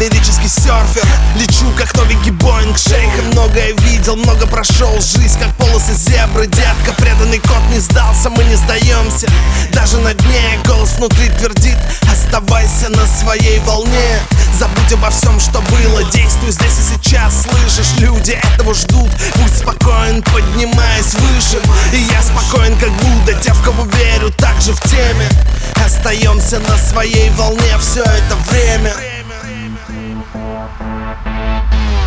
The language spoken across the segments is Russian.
космический серфер. Лечу как новенький Боинг Шейха многое видел, много прошел. Жизнь как полосы зебры. Детка, преданный кот не сдался, мы не сдаемся. Даже на дне голос внутри твердит. Оставайся на своей волне. Забудь обо всем, что было. Действуй здесь и сейчас, слышишь? Люди этого ждут. Будь спокоен, поднимаясь выше. И я спокоен, как Будда. Те, в кого верю, также в теме. Остаемся на своей волне все это время Ночью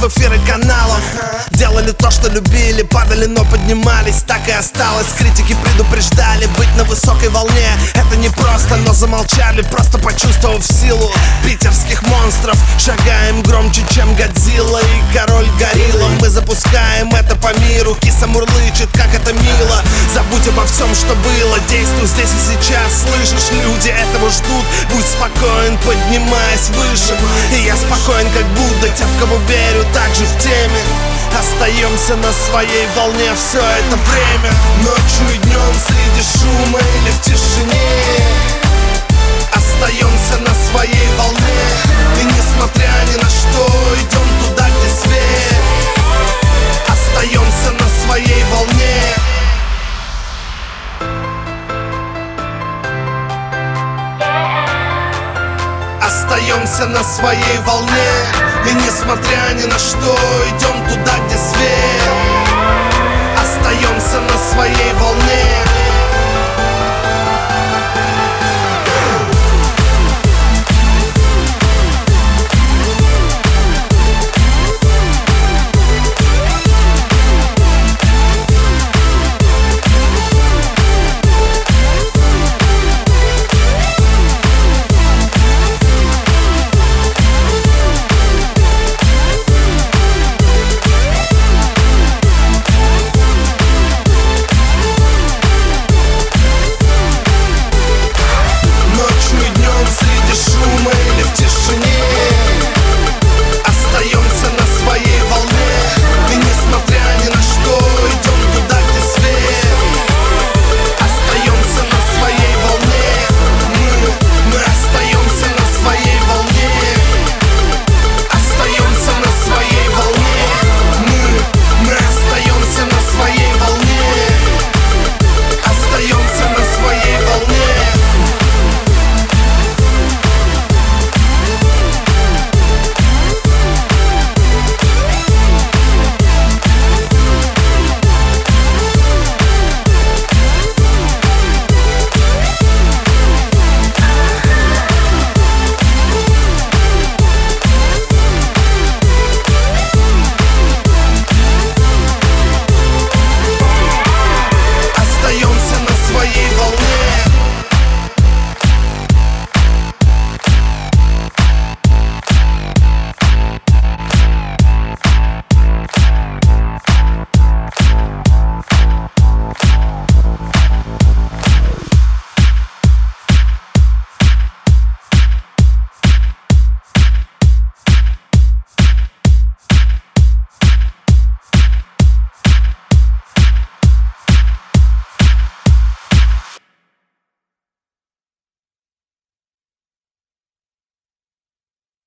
в эфиры каналов Делали то, что любили Падали, но поднимались Так и осталось. Критики предупреждали Быть на высокой волне. Это не просто, но замолчали Просто почувствовав силу Питерских монстров. Шагаем громче, чем Годзилла И король горилла. Мы запускаем это по миру Киса мурлычет, как это мило. Забудь обо всем, что было Действуй здесь и сейчас. Слышишь, люди этого ждут Будь спокоен, поднимаясь выше. И я спокоен, как Будда Те, в кого верю, также в теме. Остаемся на своей волне все это время. Ночью и днем среди шума или в тишине качаемся на своей волне. И несмотря ни на что, идем туда, где свет. Остаемся на своей волне.